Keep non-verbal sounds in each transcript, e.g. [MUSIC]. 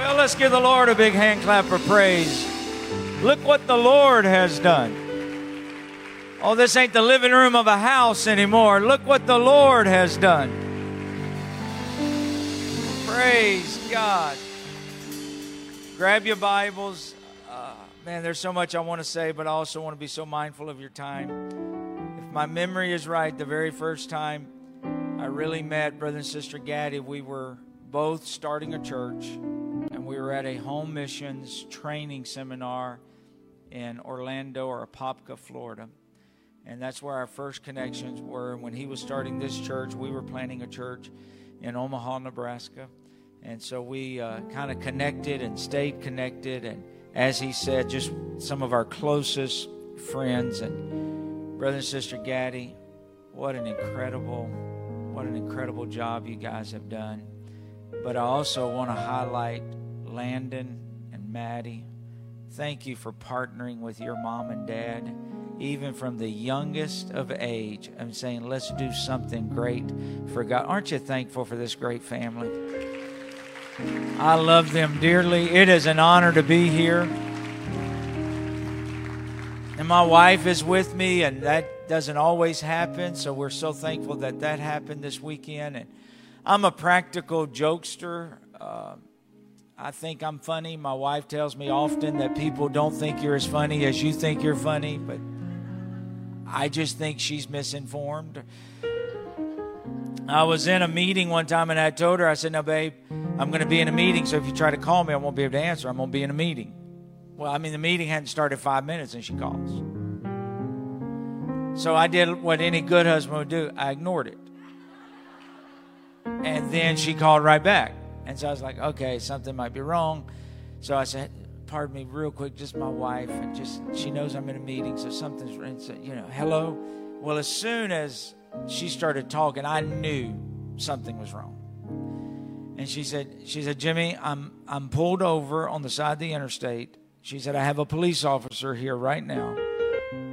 Well, let's give the Lord a big hand clap for praise. Look what the Lord has done. Oh, this ain't the living room of a house anymore. Look what the Lord has done. Praise God. Grab your Bibles. Uh, man, there's so much I want to say, but I also want to be so mindful of your time. If my memory is right, the very first time I really met Brother and Sister Gaddy, we were both starting a church, and we were at a home missions training seminar in Orlando or Apopka, Florida. And that's where our first connections were. When he was starting this church, we were planning a church in Omaha, Nebraska. And so we uh, kind of connected and stayed connected. And as he said, just some of our closest friends. And brother and sister Gaddy, what an incredible, what an incredible job you guys have done. But I also want to highlight Landon and Maddie. Thank you for partnering with your mom and dad, even from the youngest of age. I'm saying, let's do something great for God. Aren't you thankful for this great family? I love them dearly. It is an honor to be here. And my wife is with me, and that doesn't always happen. So we're so thankful that that happened this weekend. And I'm a practical jokester. Uh, I think I'm funny. My wife tells me often that people don't think you're as funny as you think you're funny, but I just think she's misinformed. I was in a meeting one time and I told her, I said, Now, babe, I'm going to be in a meeting, so if you try to call me, I won't be able to answer. I'm going to be in a meeting. Well, I mean, the meeting hadn't started five minutes and she calls. So I did what any good husband would do I ignored it. And then she called right back. And so I was like, okay, something might be wrong. So I said, pardon me, real quick, just my wife, and just she knows I'm in a meeting, so something's, and so, you know, hello. Well, as soon as she started talking, I knew something was wrong. And she said, she said, Jimmy, I'm I'm pulled over on the side of the interstate. She said, I have a police officer here right now.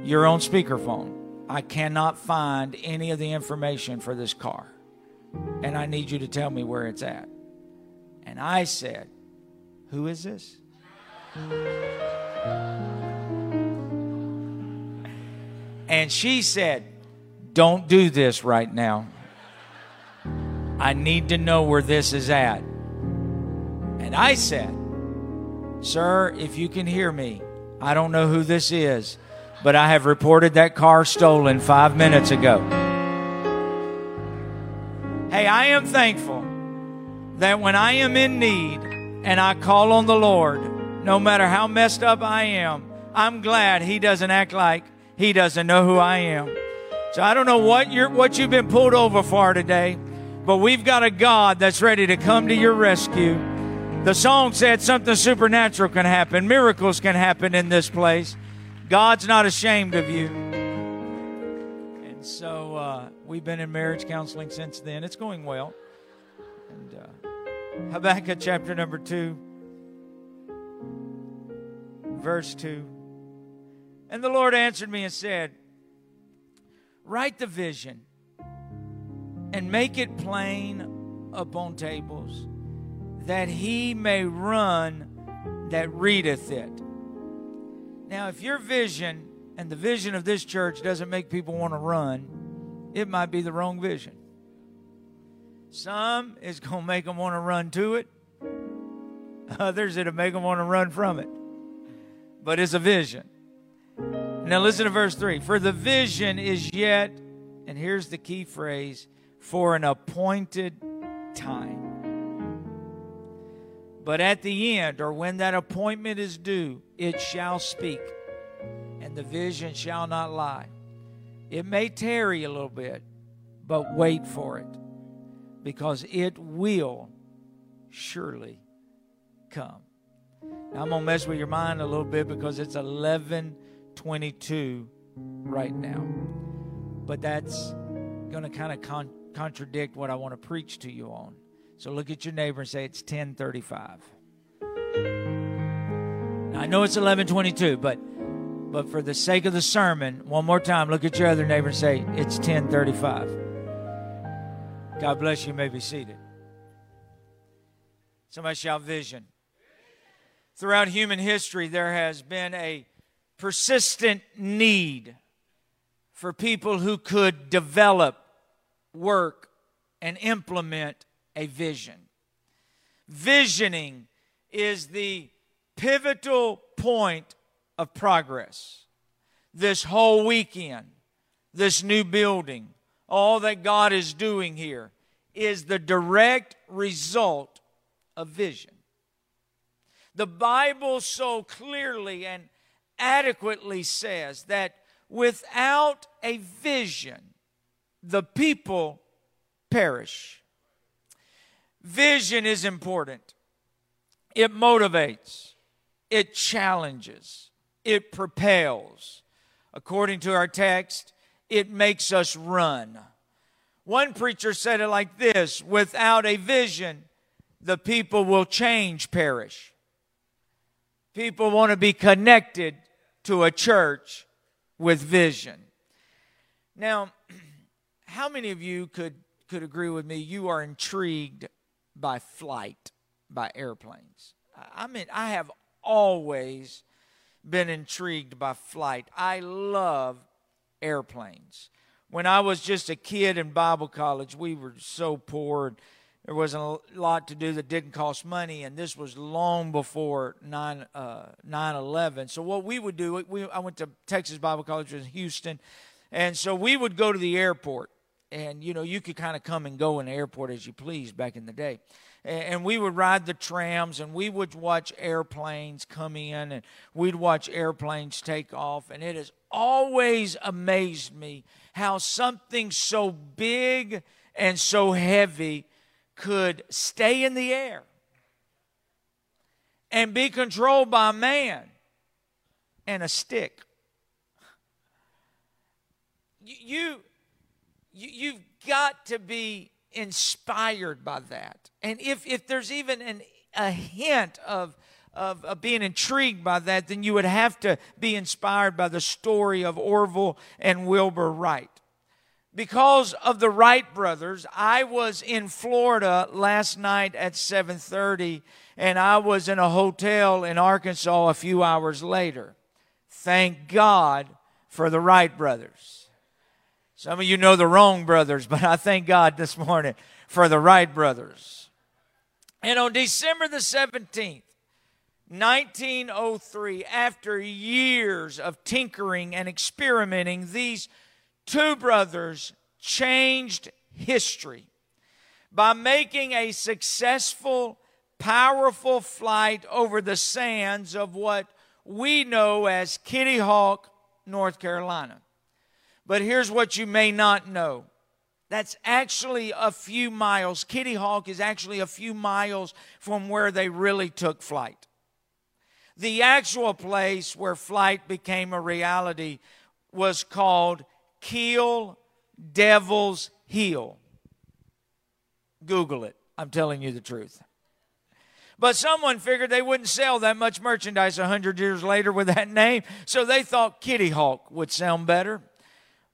You're on speakerphone. I cannot find any of the information for this car. And I need you to tell me where it's at. And I said, Who is this? And she said, Don't do this right now. I need to know where this is at. And I said, Sir, if you can hear me, I don't know who this is, but I have reported that car stolen five minutes ago. Hey, I am thankful that when I am in need and I call on the Lord, no matter how messed up I am, I'm glad He doesn't act like He doesn't know who I am. So I don't know what you're what you've been pulled over for today, but we've got a God that's ready to come to your rescue. The song said something supernatural can happen, miracles can happen in this place. God's not ashamed of you. And so uh, we've been in marriage counseling since then. It's going well. And uh, Habakkuk chapter number 2, verse 2. And the Lord answered me and said, Write the vision and make it plain upon tables, that he may run that readeth it. Now, if your vision and the vision of this church doesn't make people want to run, it might be the wrong vision. Some is going to make them want to run to it. Others it'll make them want to run from it. But it's a vision. Now listen to verse 3. For the vision is yet, and here's the key phrase, for an appointed time. But at the end, or when that appointment is due, it shall speak, and the vision shall not lie. It may tarry a little bit, but wait for it because it will surely come. Now, I'm going to mess with your mind a little bit because it's 1122 right now. But that's going to kind of con- contradict what I want to preach to you on. So look at your neighbor and say it's 1035. Now, I know it's 1122, but but for the sake of the sermon, one more time, look at your other neighbor and say it's 1035. God bless you. you may be seated. Somebody shout vision. Throughout human history, there has been a persistent need for people who could develop, work, and implement a vision. Visioning is the pivotal point of progress. This whole weekend, this new building, all that God is doing here is the direct result of vision. The Bible so clearly and adequately says that without a vision, the people perish. Vision is important. It motivates, it challenges, it propels. According to our text, it makes us run. One preacher said it like this without a vision, the people will change, perish. People want to be connected to a church with vision. Now, [CLEARS THROAT] how many of you could, could agree with me? You are intrigued by flight, by airplanes. I mean, I have always been intrigued by flight. I love airplanes. When I was just a kid in Bible college, we were so poor. There wasn't a lot to do that didn't cost money, and this was long before 9 uh, 11. So, what we would do, we, I went to Texas Bible College in Houston, and so we would go to the airport. And, you know, you could kind of come and go in the airport as you please back in the day and we would ride the trams and we would watch airplanes come in and we'd watch airplanes take off. And it has always amazed me how something so big and so heavy could stay in the air and be controlled by man and a stick. You, you you've got to be inspired by that. And if, if there's even an, a hint of, of, of, being intrigued by that, then you would have to be inspired by the story of Orville and Wilbur Wright. Because of the Wright brothers, I was in Florida last night at 7:30 and I was in a hotel in Arkansas a few hours later. Thank God for the Wright brothers. Some of you know the wrong brothers, but I thank God this morning for the right brothers. And on December the 17th, 1903, after years of tinkering and experimenting, these two brothers changed history by making a successful, powerful flight over the sands of what we know as Kitty Hawk, North Carolina. But here's what you may not know. That's actually a few miles. Kitty Hawk is actually a few miles from where they really took flight. The actual place where flight became a reality was called Kill Devil's Hill. Google it. I'm telling you the truth. But someone figured they wouldn't sell that much merchandise 100 years later with that name, so they thought Kitty Hawk would sound better.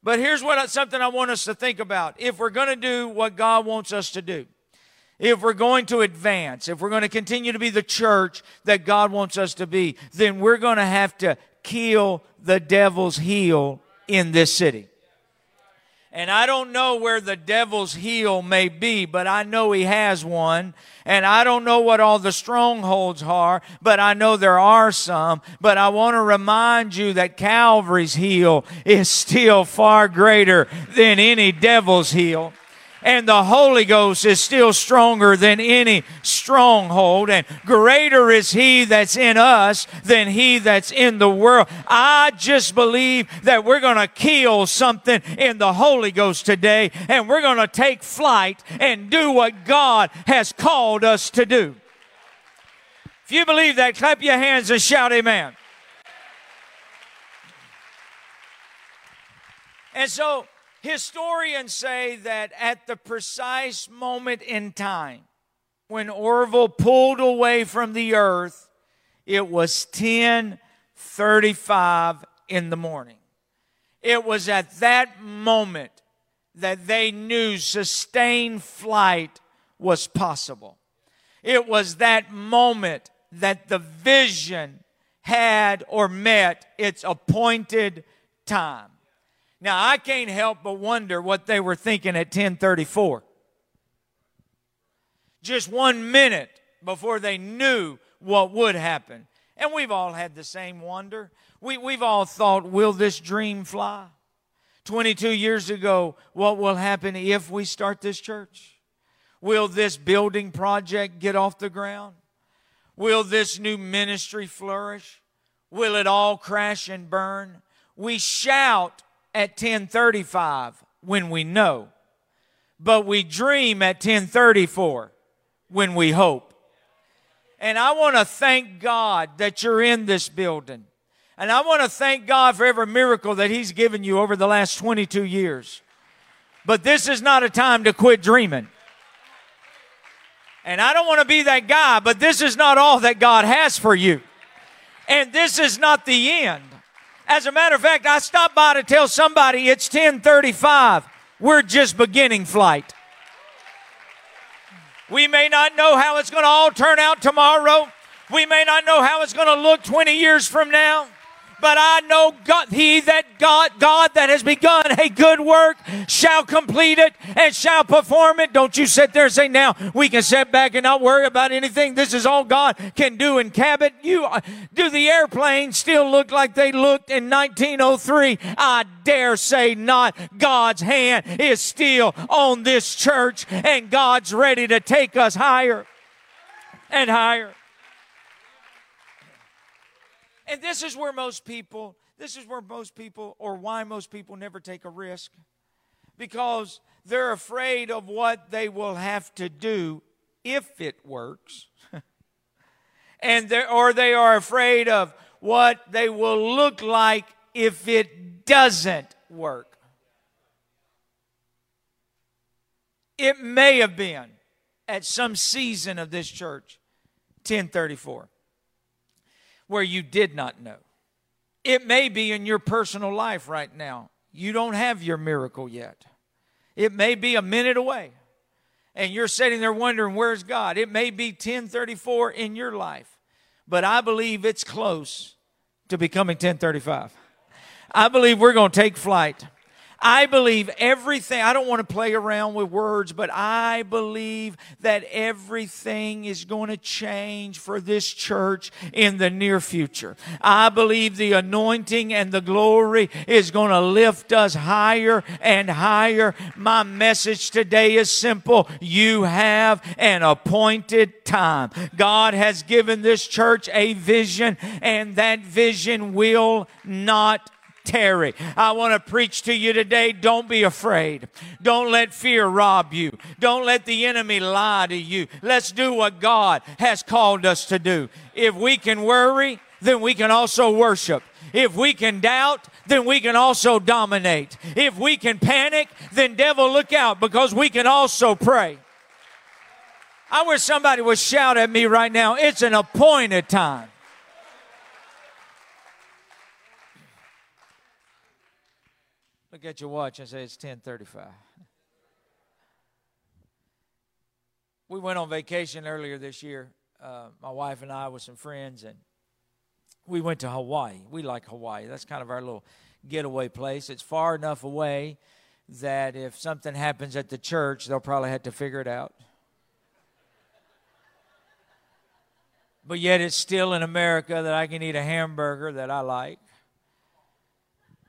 But here's what something I want us to think about. If we're going to do what God wants us to do, if we're going to advance, if we're going to continue to be the church that God wants us to be, then we're going to have to kill the devil's heel in this city. And I don't know where the devil's heel may be, but I know he has one. And I don't know what all the strongholds are, but I know there are some. But I want to remind you that Calvary's heel is still far greater than any devil's heel and the Holy Ghost is still stronger than any stronghold, and greater is He that's in us than He that's in the world. I just believe that we're going to kill something in the Holy Ghost today, and we're going to take flight and do what God has called us to do. If you believe that, clap your hands and shout, Amen. And so, Historians say that at the precise moment in time when Orville pulled away from the earth, it was 10:35 in the morning. It was at that moment that they knew sustained flight was possible. It was that moment that the vision had or met its appointed time. Now I can't help but wonder what they were thinking at 1034. Just one minute before they knew what would happen. And we've all had the same wonder. We, we've all thought, will this dream fly? 22 years ago, what will happen if we start this church? Will this building project get off the ground? Will this new ministry flourish? Will it all crash and burn? We shout at 1035 when we know, but we dream at 1034 when we hope. And I want to thank God that you're in this building. And I want to thank God for every miracle that He's given you over the last 22 years. But this is not a time to quit dreaming. And I don't want to be that guy, but this is not all that God has for you. And this is not the end. As a matter of fact, I stopped by to tell somebody it's 1035. We're just beginning flight. We may not know how it's going to all turn out tomorrow. We may not know how it's going to look 20 years from now but I know God, he that God, God that has begun a good work shall complete it and shall perform it. Don't you sit there and say, now we can sit back and not worry about anything. This is all God can do in Cabot. You, uh, do the airplanes still look like they looked in 1903? I dare say not. God's hand is still on this church and God's ready to take us higher and higher. And this is where most people, this is where most people, or why most people never take a risk. Because they're afraid of what they will have to do if it works. [LAUGHS] and or they are afraid of what they will look like if it doesn't work. It may have been at some season of this church, 1034 where you did not know. It may be in your personal life right now. You don't have your miracle yet. It may be a minute away. And you're sitting there wondering, where's God? It may be 1034 in your life. But I believe it's close to becoming 1035. I believe we're going to take flight. I believe everything, I don't want to play around with words, but I believe that everything is going to change for this church in the near future. I believe the anointing and the glory is going to lift us higher and higher. My message today is simple. You have an appointed time. God has given this church a vision and that vision will not tarry. I want to preach to you today. Don't be afraid. Don't let fear rob you. Don't let the enemy lie to you. Let's do what God has called us to do. If we can worry, then we can also worship. If we can doubt, then we can also dominate. If we can panic, then devil look out because we can also pray. I wish somebody would shout at me right now. It's an appointed time. Look at your watch and say it's 1035. We went on vacation earlier this year, uh, my wife and I with some friends, and we went to Hawaii. We like Hawaii. That's kind of our little getaway place. It's far enough away that if something happens at the church, they'll probably have to figure it out. But yet, it's still in America that I can eat a hamburger that I like.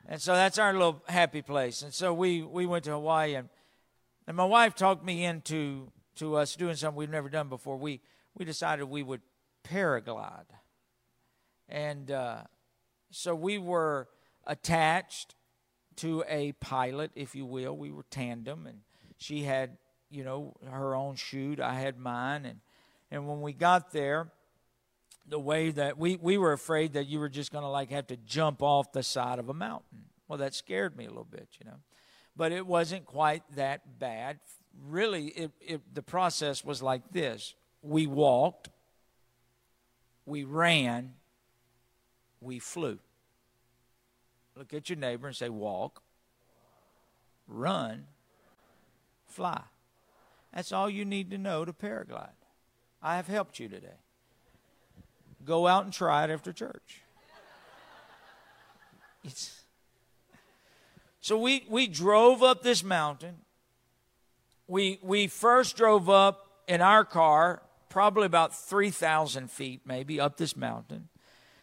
And so that's our little happy place. And so we, we went to Hawaii, and, and my wife talked me into to us doing something we've never done before. We, we decided we would paraglide. And uh, so we were attached to a pilot, if you will. We were tandem, and she had, you know, her own chute. I had mine. And, and when we got there, the way that we, we were afraid that you were just going to like have to jump off the side of a mountain. Well, that scared me a little bit, you know. But it wasn't quite that bad. Really, it, it, the process was like this we walked, we ran, we flew. Look at your neighbor and say, walk, run, fly. That's all you need to know to paraglide. I have helped you today. Go out and try it after church. It's, so we, we drove up this mountain. We, we first drove up in our car, probably about 3,000 feet, maybe, up this mountain.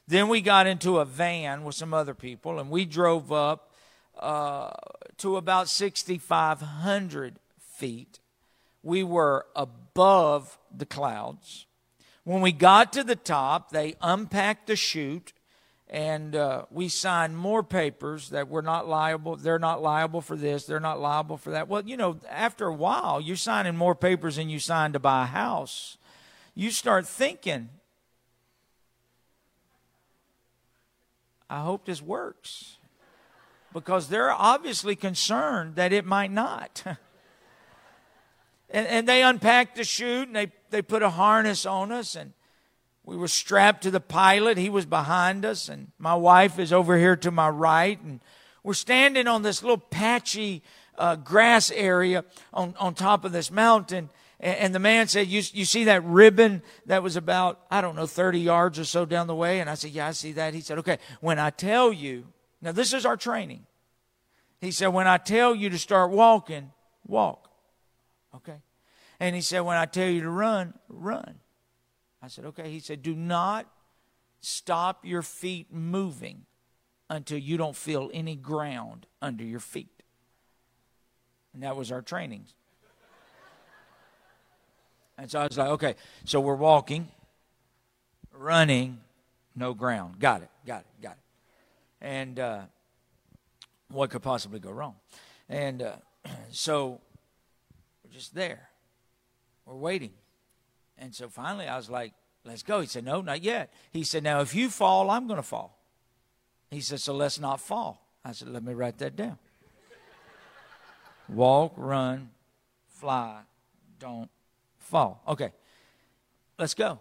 Then we got into a van with some other people, and we drove up uh, to about 6,500 feet. We were above the clouds. When we got to the top, they unpacked the chute and uh, we signed more papers that we're not liable. They're not liable for this. They're not liable for that. Well, you know, after a while, you're signing more papers than you signed to buy a house. You start thinking, I hope this works. Because they're obviously concerned that it might not. [LAUGHS] and, and they unpacked the chute and they, they put a harness on us and we were strapped to the pilot. He was behind us, and my wife is over here to my right. And we're standing on this little patchy uh, grass area on, on top of this mountain. And, and the man said, you, you see that ribbon that was about, I don't know, 30 yards or so down the way? And I said, Yeah, I see that. He said, Okay, when I tell you, now this is our training. He said, When I tell you to start walking, walk. Okay? And he said, When I tell you to run, run. I said, okay. He said, do not stop your feet moving until you don't feel any ground under your feet. And that was our training. And so I was like, okay, so we're walking, running, no ground. Got it, got it, got it. And uh, what could possibly go wrong? And uh, [CLEARS THROAT] so we're just there. We're waiting. And so finally I was like, let's go. He said, no, not yet. He said, now if you fall, I'm going to fall. He said, so let's not fall. I said, let me write that down. [LAUGHS] Walk, run, fly, don't fall. Okay, let's go.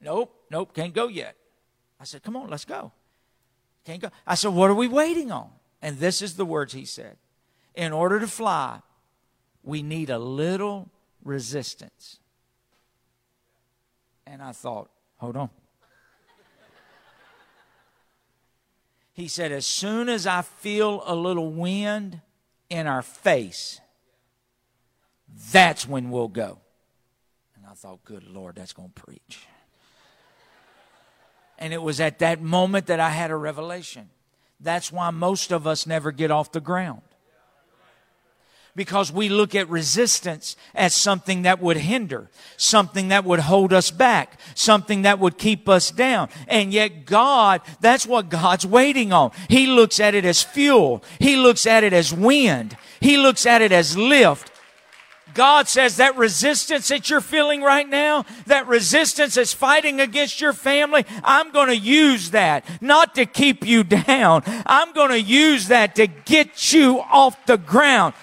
Nope, nope, can't go yet. I said, come on, let's go. Can't go. I said, what are we waiting on? And this is the words he said. In order to fly, we need a little resistance. And I thought, hold on. He said, as soon as I feel a little wind in our face, that's when we'll go. And I thought, good Lord, that's going to preach. And it was at that moment that I had a revelation. That's why most of us never get off the ground because we look at resistance as something that would hinder, something that would hold us back, something that would keep us down. And yet God, that's what God's waiting on. He looks at it as fuel. He looks at it as wind. He looks at it as lift. God says that resistance that you're feeling right now, that resistance that's fighting against your family, I'm going to use that not to keep you [LAUGHS] down. I'm going to use that to get you off the ground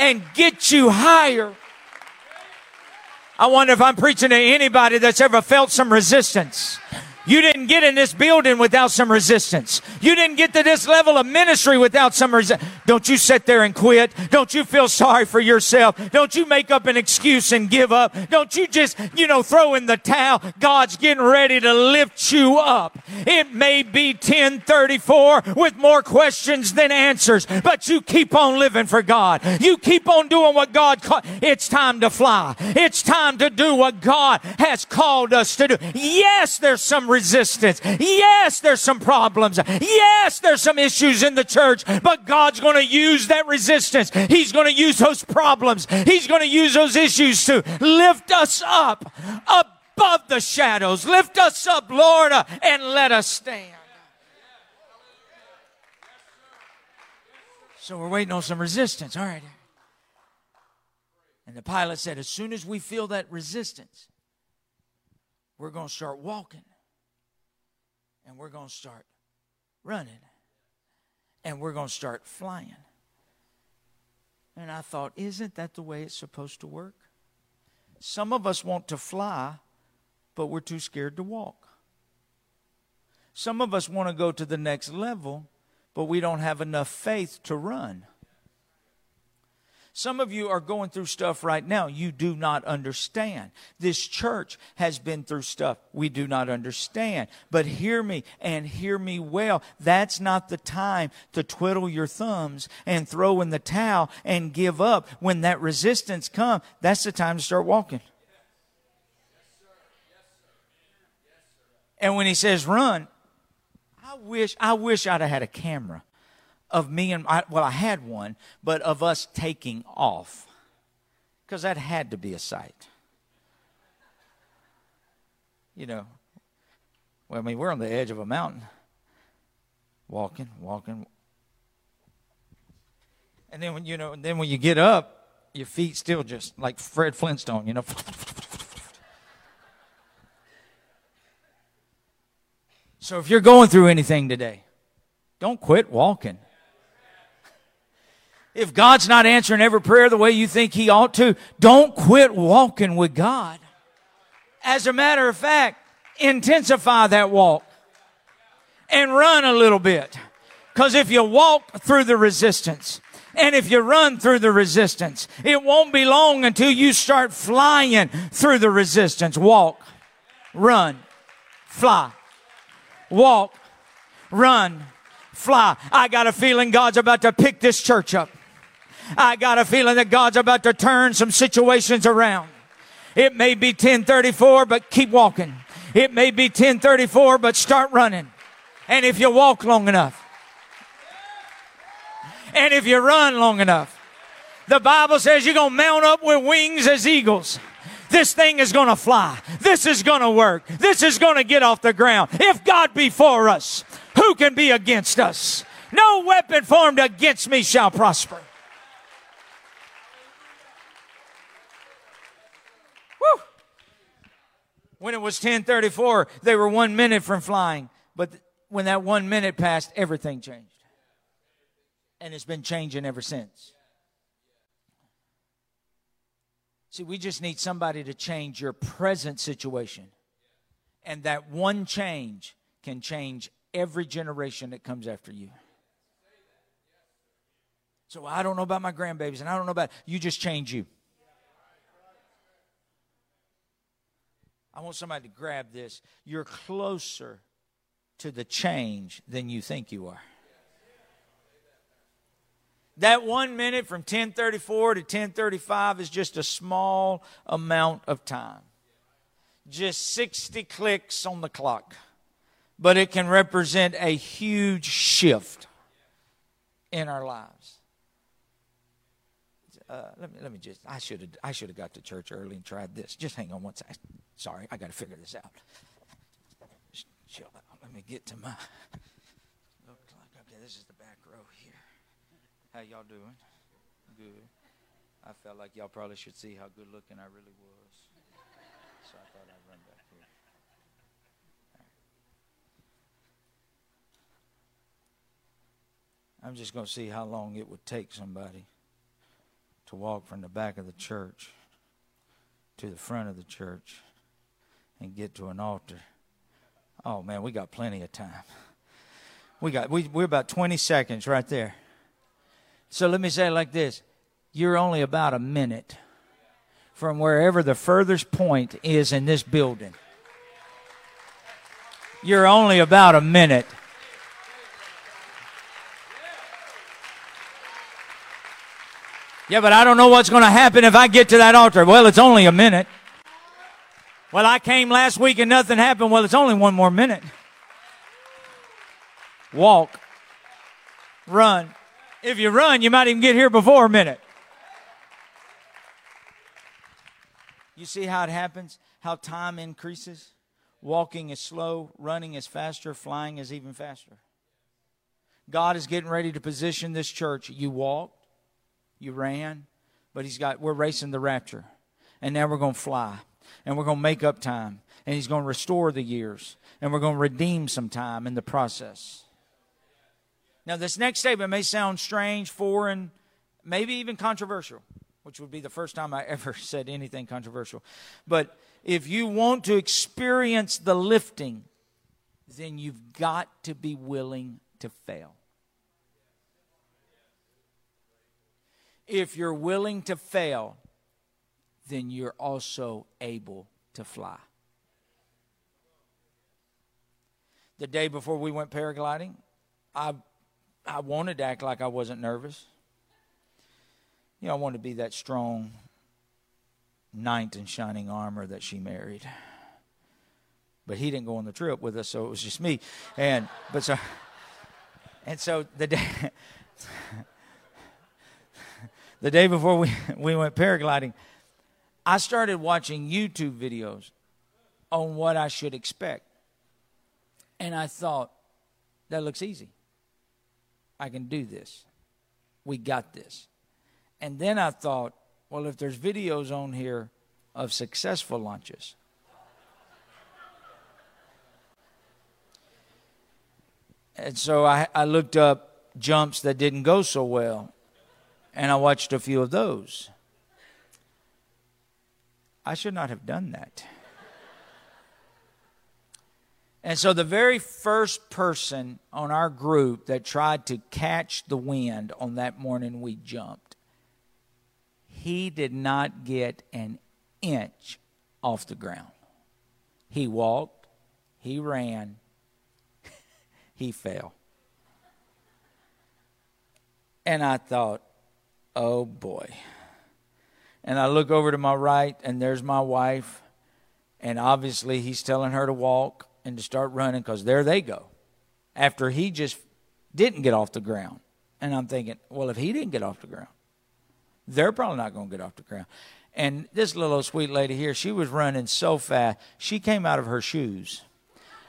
and get you higher. I wonder if I'm preaching to anybody that's ever felt some resistance. You didn't get in this building without some resistance. You didn't get to this level of ministry without some resistance. Don't you sit there and quit. Don't you feel sorry for yourself. Don't you make up an excuse and give up. Don't you just, you know, throw in the towel. God's getting ready to lift you up. It may be 1034 with more questions than answers, but you keep on living for God. You keep on doing what God called. It's time to fly. It's time to do what God has called us to do. Yes, there's some resistance. Yes, there's some problems. Yes, there's some issues in the church, but God's going to use that resistance. He's going to use those problems. He's going to use those issues to lift us up above the shadows. Lift us up, Lord, and let us stand. So we're waiting on some resistance. All right. And the pilot said, as soon as we feel that resistance, we're going to start walking and we're going to start running and we're going to start flying. And I thought, isn't that the way it's supposed to work? Some of us want to fly, but we're too scared to walk. Some of us want to go to the next level, but we don't have enough faith to run. Some of you are going through stuff right now you do not understand. This church has been through stuff we do not understand. But hear me and hear me well. That's not the time to twiddle your thumbs and throw in the towel and give up. When that resistance comes, that's the time to start walking. And when he says run, I wish I wish I'd have had a camera of me and I, well, I had one, but of us taking off, because that had to be a sight. You know, well, I mean, we're on the edge of a mountain, walking, walking, and then when you know, and then when you get up, your feet still just like Fred Flintstone, you know. So if you're going through anything today, don't quit walking. If God's not answering every prayer the way you think He ought to, don't quit walking with God. As a matter of fact, intensify that walk and run a little bit. Because if you walk through the resistance, and if you run through the resistance, it won't be long until you start flying through the resistance. Walk, run, fly. Walk, run, fly. I got a feeling God's about to pick this church up. I got a feeling that God's about to turn some situations around. It may be 1034, but keep walking. It may be 1034, but start running. And if you walk long enough, and if you run long enough, the Bible says you're going to mount up with wings as eagles. This thing is going to fly. This is going to work. This is going to get off the ground. If God be for us, who can be against us? No weapon formed against me shall prosper. When it was 1034, they were one minute from flying. But when that one minute passed, everything changed. And it's been changing ever since. See, we just need somebody to change your present situation. And that one change can change every generation that comes after you. So I don't know about my grandbabies and I don't know about you just change you. I want somebody to grab this. You're closer to the change than you think you are. That one minute from 1034 to 1035 is just a small amount of time. Just 60 clicks on the clock. But it can represent a huge shift in our lives. Uh, let me let me just. I should have I should have got to church early and tried this. Just hang on one second. Sorry, I got to figure this out. Chill out. Let me get to my. Okay, this is the back row here. How y'all doing? Good. I felt like y'all probably should see how good looking I really was, so I thought I'd run back here. I'm just going to see how long it would take somebody to walk from the back of the church to the front of the church and get to an altar. Oh man, we got plenty of time. We got we we're about 20 seconds right there. So let me say it like this. You're only about a minute from wherever the furthest point is in this building. You're only about a minute. Yeah, but I don't know what's going to happen if I get to that altar. Well, it's only a minute. Well, I came last week and nothing happened. Well, it's only one more minute. Walk. Run. If you run, you might even get here before a minute. You see how it happens? How time increases? Walking is slow, running is faster, flying is even faster. God is getting ready to position this church. You walk, you ran, but he's got we're racing the rapture. And now we're going to fly. And we're going to make up time. And he's going to restore the years. And we're going to redeem some time in the process. Now, this next statement may sound strange, foreign, maybe even controversial, which would be the first time I [LAUGHS] ever said anything controversial. But if you want to experience the lifting, then you've got to be willing to fail. If you're willing to fail, then you're also able to fly. The day before we went paragliding, I I wanted to act like I wasn't nervous. You know, I wanted to be that strong knight in shining armor that she married. But he didn't go on the trip with us, so it was just me. And but so and so the day [LAUGHS] the day before we, [LAUGHS] we went paragliding, I started watching YouTube videos on what I should expect. And I thought, that looks easy. I can do this. We got this. And then I thought, well, if there's videos on here of successful launches, and so I, I looked up jumps that didn't go so well, and I watched a few of those. I should not have done that. And so the very first person on our group that tried to catch the wind on that morning we jumped, he did not get an inch off the ground. He walked, he ran, [LAUGHS] he fell. And I thought, oh boy. And I look over to my right, and there's my wife. And obviously, he's telling her to walk and to start running because there they go. After he just didn't get off the ground. And I'm thinking, well, if he didn't get off the ground, they're probably not going to get off the ground. And this little sweet lady here, she was running so fast, she came out of her shoes.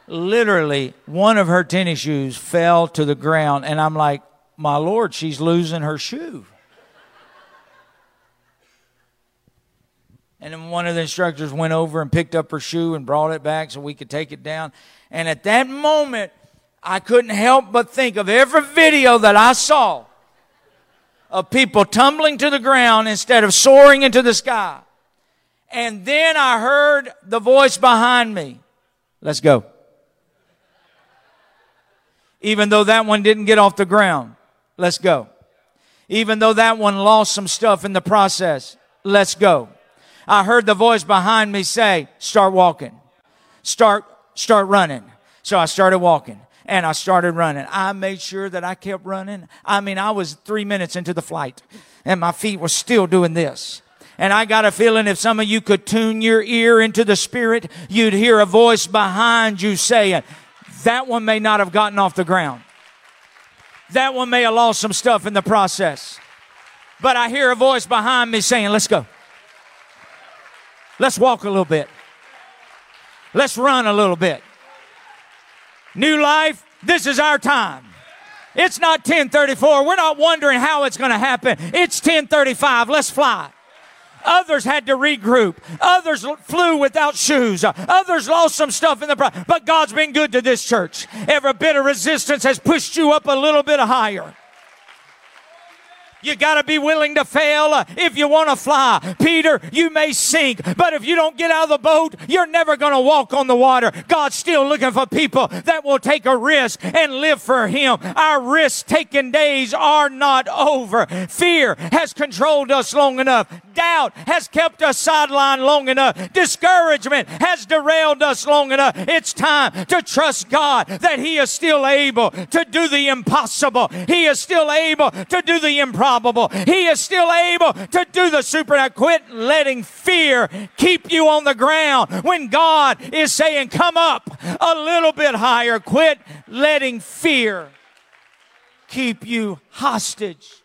Literally, one of her tennis shoes fell to the ground. And I'm like, my Lord, she's losing her shoe. And then one of the instructors went over and picked up her shoe and brought it back so we could take it down. And at that moment, I couldn't help but think of every video that I saw of people tumbling to the ground instead of soaring into the sky. And then I heard the voice behind me. Let's go. Even though that one didn't get off the ground, let's go. Even though that one lost some stuff in the process, let's go. I heard the voice behind me say, start walking. Start, start running. So I started walking and I started running. I made sure that I kept running. I mean, I was three minutes into the flight and my feet were still doing this. And I got a feeling if some of you could tune your ear into the spirit, you'd hear a voice behind you saying, that one may not have gotten off the ground. That one may have lost some stuff in the process. But I hear a voice behind me saying, let's go. Let's walk a little bit. Let's run a little bit. New life, this is our time. It's not 1034. We're not wondering how it's going to happen. It's 1035. Let's fly. Others had to regroup. Others flew without shoes. Others lost some stuff in the process. But God's been good to this church. Every bit of resistance has pushed you up a little bit higher. You got to be willing to fail uh, if you want to fly. Peter, you may sink, but if you don't get out of the boat, you're never going to walk on the water. God's still looking for people that will take a risk and live for Him. Our risk taking days are not over. Fear has controlled us long enough. Doubt has kept us sidelined long enough. Discouragement has derailed us long enough. It's time to trust God that He is still able to do the impossible. He is still able to do the improbable. He is still able to do the supernatural. Quit letting fear keep you on the ground when God is saying, come up a little bit higher. Quit letting fear keep you hostage.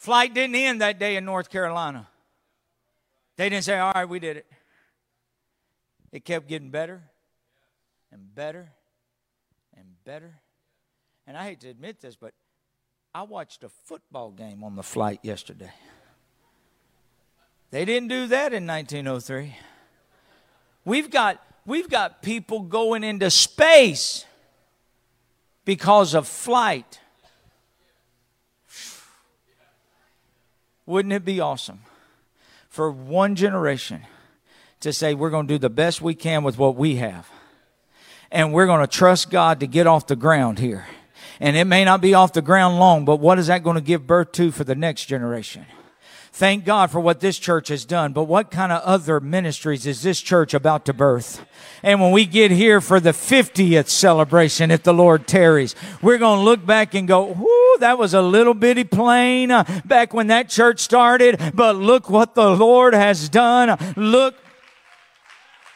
Flight didn't end that day in North Carolina. They didn't say, all right, we did it. It kept getting better and better and better. And I hate to admit this, but I watched a football game on the flight yesterday. They didn't do that in 1903. We've got we've got people going into space because of flight. Wouldn't it be awesome for one generation to say we're going to do the best we can with what we have? and we're going to trust God to get off the ground here. And it may not be off the ground long, but what is that going to give birth to for the next generation? Thank God for what this church has done, but what kind of other ministries is this church about to birth? And when we get here for the 50th celebration, if the Lord tarries, we're going to look back and go, whoo, that was a little bitty plane uh, back when that church started, but look what the Lord has done. Look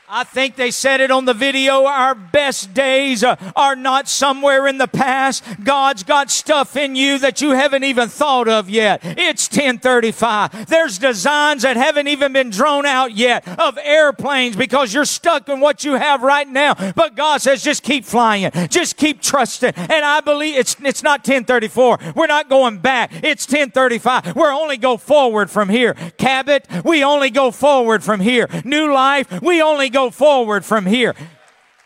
I think they said it on the video. Our best days are not somewhere in the past. God's got stuff in you that you haven't even thought of yet. It's 1035. There's designs that haven't even been drawn out yet of airplanes because you're stuck in what you have right now. But God says, just keep flying. Just keep trusting. And I believe it's, it's not 1034. We're not going back. It's 1035. We're only go forward from here. Cabot, we only go forward from here. New life, we only go forward from here.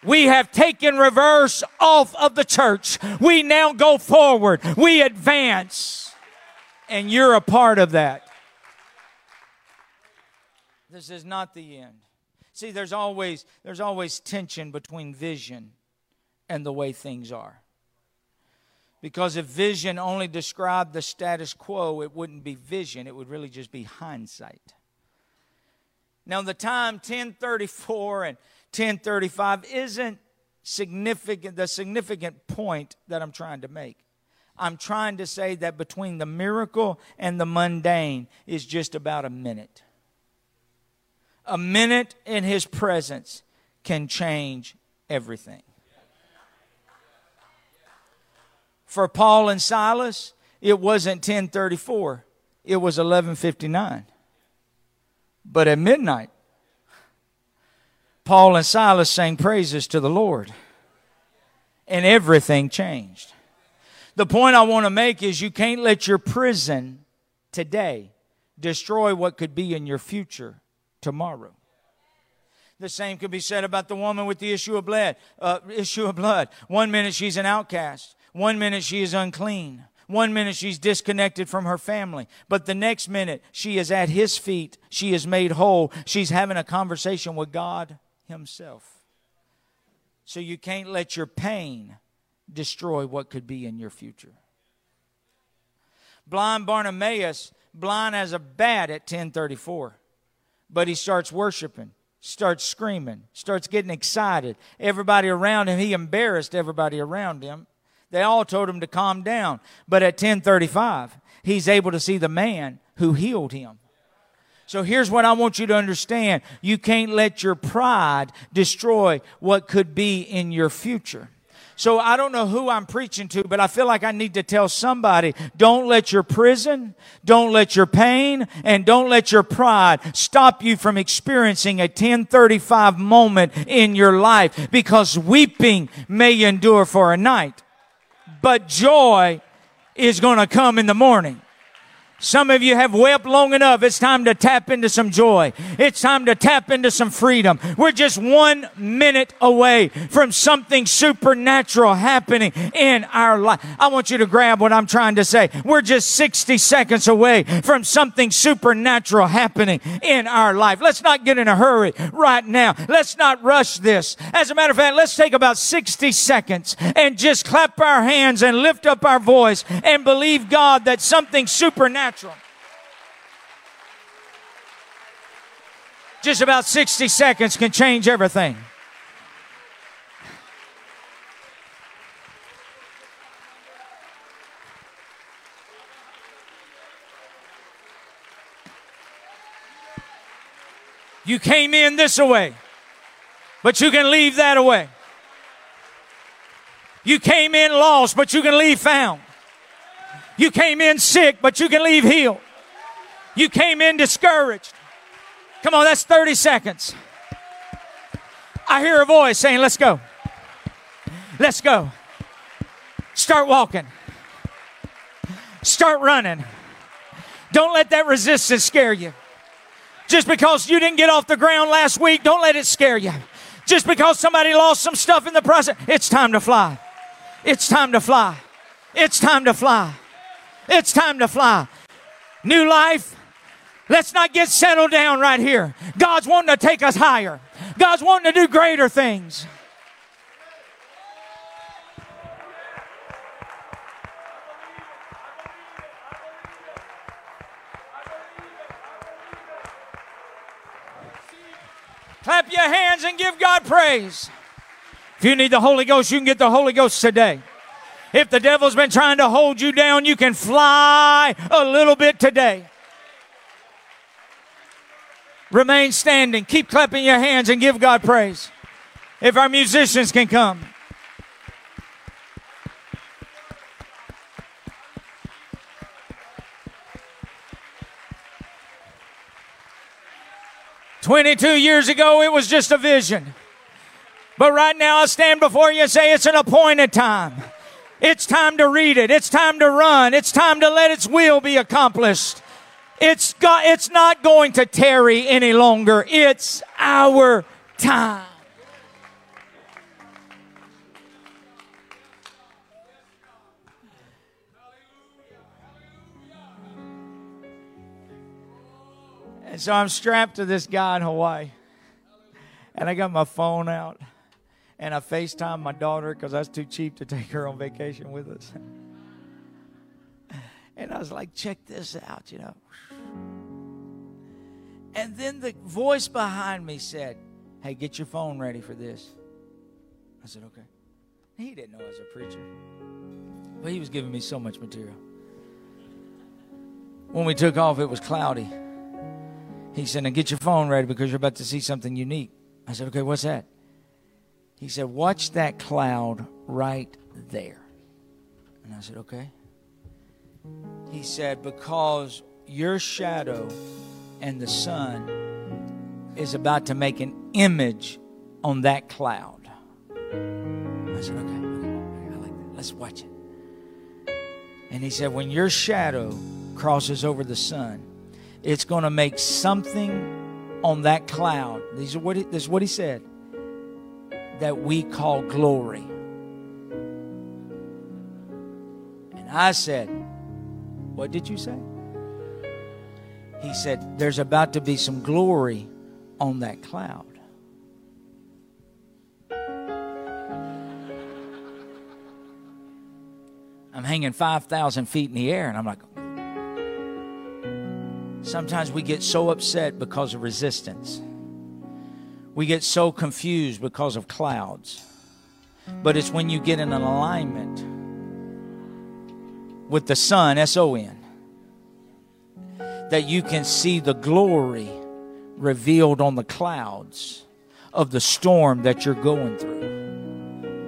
We have taken reverse off of the church. We now go forward. We advance. And you're a part of that. This is not the end. See, there's always there's always tension between vision and the way things are. Because if vision only described the status quo, it wouldn't be vision, it would really just be hindsight. Now, the time 1034 and 1035 isn't significant, the significant point that I'm trying to make. I'm trying to say that between the miracle and the mundane is just about a minute. A minute in his presence can change everything. For Paul and Silas, it wasn't 1034, it was 1159. But at midnight, Paul and Silas sang praises to the Lord, and everything changed. The point I want to make is you can't let your prison today destroy what could be in your future tomorrow. The same could be said about the woman with the issue of blood. Uh, issue of blood. One minute she's an outcast. One minute she is unclean. One minute she's disconnected from her family, but the next minute she is at his feet. She is made whole. She's having a conversation with God Himself. So you can't let your pain destroy what could be in your future. Blind Bartimaeus, blind as a bat at 1034, but he starts worshiping starts screaming, starts getting excited. Everybody around him, he embarrassed everybody around him. They all told him to calm down. But at 1035, he's able to see the man who healed him. So here's what I want you to understand. You can't let your pride destroy what could be in your future. So I don't know who I'm preaching to, but I feel like I need to tell somebody, don't let your prison, don't let your pain, and don't let your pride stop you from experiencing a 1035 moment in your life because weeping may endure for a night but joy is going to come in the morning. Some of you have wept long enough. It's time to tap into some joy. It's time to tap into some freedom. We're just one minute away from something supernatural happening in our life. I want you to grab what I'm trying to say. We're just 60 seconds away from something supernatural happening in our life. Let's not get in a hurry right now. Let's not rush this. As a matter of fact, let's take about 60 seconds and just clap our hands and lift up our voice and believe God that something supernatural Just about 60 seconds can change everything. You came in this way, but you can leave that away. You came in lost, but you can leave found. You came in sick, but you can leave healed. You came in discouraged. Come on, that's 30 seconds. I hear a voice saying, Let's go. Let's go. Start walking. Start running. Don't let that resistance scare you. Just because you didn't get off the ground last week, don't let it scare you. Just because somebody lost some stuff in the process, it's time to fly. It's time to fly. It's time to fly. It's time to fly. New life. Let's not get settled down right here. God's wanting to take us higher. God's wanting to do greater things. Clap your hands and give God praise. If you need the Holy Ghost, you can get the Holy Ghost today. If the devil's been trying to hold you down, you can fly a little bit today. Remain standing. Keep clapping your hands and give God praise. If our musicians can come. Twenty-two years ago, it was just a vision. But right now, I stand before you and say it's an appointed time. It's time to read it. It's time to run. It's time to let its will be accomplished. It's got, it's not going to tarry any longer. It's our time. And so I'm strapped to this guy in Hawaii. And I got my phone out. And I FaceTime my daughter because I was too cheap to [LAUGHS] take her on vacation with us. [LAUGHS] And I was like, check this out, you know. And then the voice behind me said, Hey, get your phone ready for this. I said, Okay. He didn't know I was a preacher, but he was giving me so much material. When we took off, it was cloudy. He said, Now get your phone ready because you're about to see something unique. I said, Okay, what's that? He said, Watch that cloud right there. And I said, Okay. He said, Because your shadow and the sun is about to make an image on that cloud. I said, okay, okay, I like that. Let's watch it. And he said, when your shadow crosses over the sun, it's going to make something on that cloud. These are what he, this is what he said. That we call glory. And I said, What did you say? he said, There's about to be some glory on that cloud. I'm hanging 5,000 feet in the air, and I'm like, sometimes we get so upset because of resistance. We get so confused because of clouds. But it's when you get in an alignment with the sun, S O N, that you can see the glory revealed on the clouds of the storm that you're going through.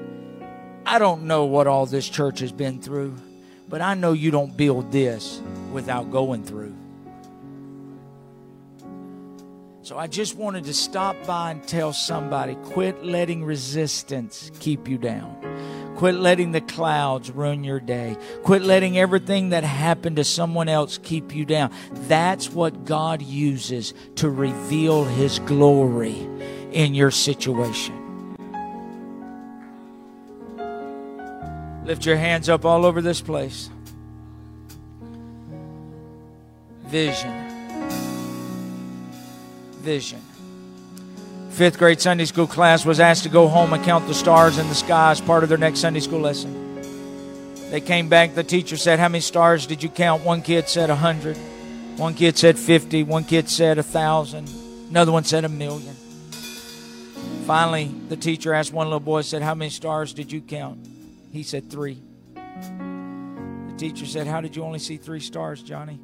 I don't know what all this church has been through, but I know you don't build this without going through. So I just wanted to stop by and tell somebody quit letting resistance keep you down. Quit letting the clouds ruin your day. Quit letting everything that happened to someone else keep you down. That's what God uses to reveal His glory in your situation. Lift your hands up all over this place. Vision. Vision fifth grade Sunday school class was asked to go home and count the stars in the sky as part of their next Sunday school lesson. They came back. The teacher said, How many stars did you count? One kid said a 100. One kid said 50. One kid said a 1,000. Another one said a million. Finally, the teacher asked one little boy, said, How many stars did you count? He said, Three. The teacher said, How did you only see three stars, Johnny?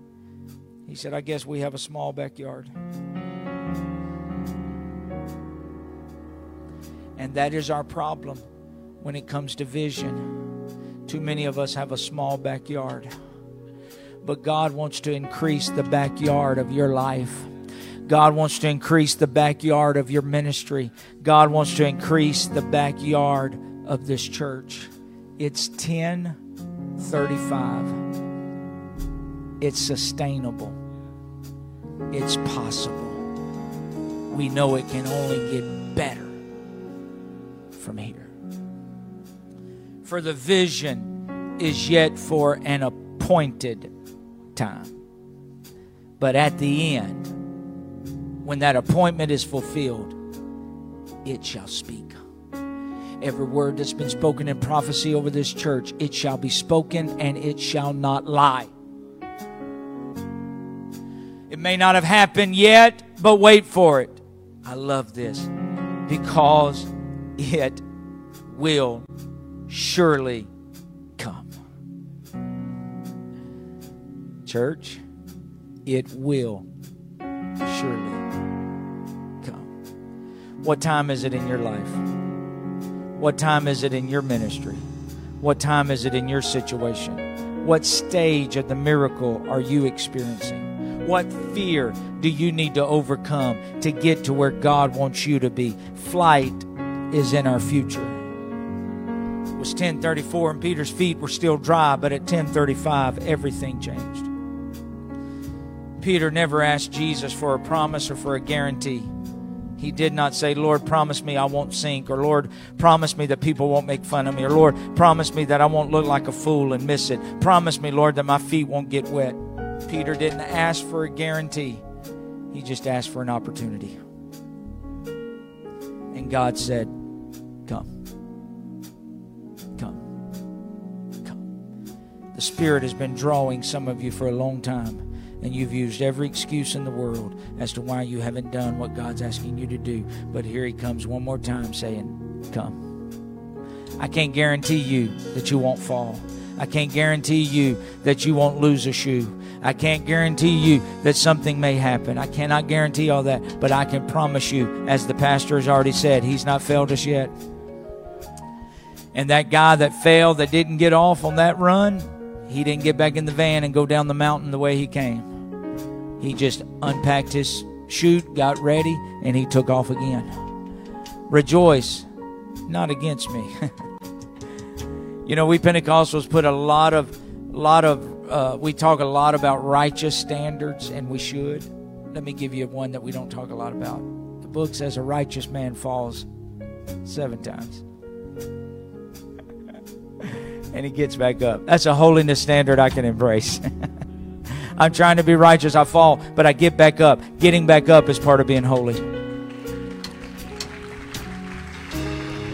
He said, I guess we have a small backyard. And that is our problem when it comes to vision. Too many of us have a small backyard. But God wants to increase the backyard of your life. God wants to increase the backyard of your ministry. God wants to increase the backyard of this church. It's 1035. It's sustainable. It's possible. We know it can only get better from here. For the vision is yet for an appointed time. But at the end, when that appointment is fulfilled, it shall speak. Every word that's been spoken in prophecy over this church, it shall be spoken and it shall not lie. It may not have happened yet, but wait for it. I love this because it will surely come. Church, it will surely come. What time is it in your life? What time is it in your ministry? What time is it in your situation? What stage of the miracle are you experiencing? What fear do you need to overcome to get to where God wants you to be? Flight is in our future. It was 1034 and Peter's feet were still dry, but at 1035 everything changed. Peter never asked Jesus for a promise or for a guarantee. He did not say, Lord, promise me I won't sink, or Lord, promise me that people won't make fun of me, or Lord, promise me that I won't look like a fool and miss it. Promise me, Lord, that my feet won't get wet. Peter didn't ask for a guarantee, he just asked for an opportunity. And God said, The Spirit has been drawing some of you for a long time and you've used every excuse in the world as to why you haven't done what God's asking you to do. But here He comes one more time saying, Come. I can't guarantee you that you won't fall. I can't guarantee you that you won't lose a shoe. I can't guarantee you that something may happen. I cannot guarantee all that, but I can promise you, as the pastor has already said, he's not failed us yet. And that guy that failed, that didn't get off on that run, he didn't get back in the van and go down the mountain the way he came. He just unpacked his chute, got ready, and he took off again. Rejoice, not against me. [LAUGHS] you know, we Pentecostals put a lot of, lot of, uh, we talk a lot about righteous standards, and we should. Let me give you one that we don't talk a lot about. The book says a righteous man falls seven times and he gets back up. That's a holiness standard I can embrace. [LAUGHS] I'm trying to be righteous. I fall, but I get back up. Getting back up is part of being holy.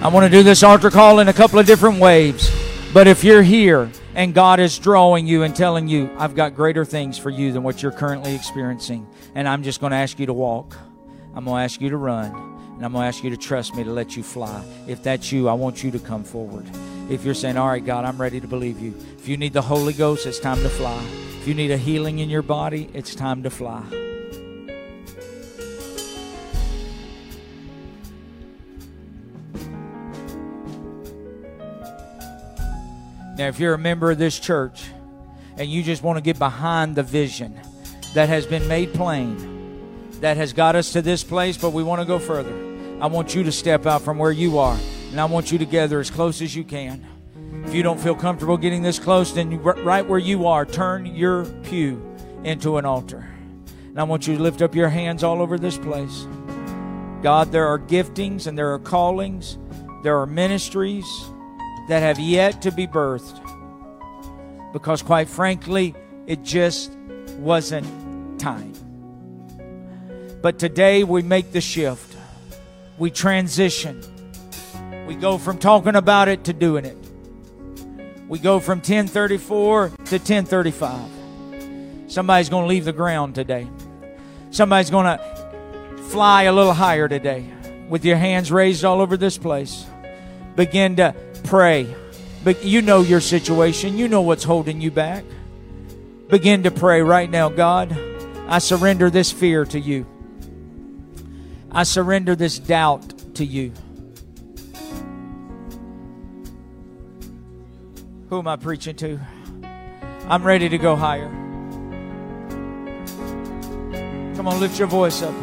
I want to do this altar call in a couple of different waves. But if you're here and God is drawing you and telling you, I've got greater things for you than what you're currently experiencing, and I'm just going to ask you to walk, I'm going to ask you to run, and I'm going to ask you to trust me to let you fly. If that's you, I want you to come forward. If you're saying, All right, God, I'm ready to believe you. If you need the Holy Ghost, it's time to fly. If you need a healing in your body, it's time to fly. Now, if you're a member of this church and you just want to get behind the vision that has been made plain, that has got us to this place, but we want to go further, I want you to step out from where you are and I want you to gather as close as you can. If you don't feel comfortable getting this close, then right where you are, turn your pew into an altar. And I want you to lift up your hands all over this place. God, there are giftings and there are callings, there are ministries that have yet to be birthed. Because, quite frankly, it just wasn't time. But today we make the shift, we transition we go from talking about it to doing it. We go from 1034 to 1035. Somebody's going to leave the ground today. Somebody's going to fly a little higher today with your hands raised all over this place. Begin to pray. But you know your situation. You know what's holding you back. Begin to pray right now, God. I surrender this fear to you. I surrender this doubt to you. Who am I preaching to? I'm ready to go higher. Come on, lift your voice up.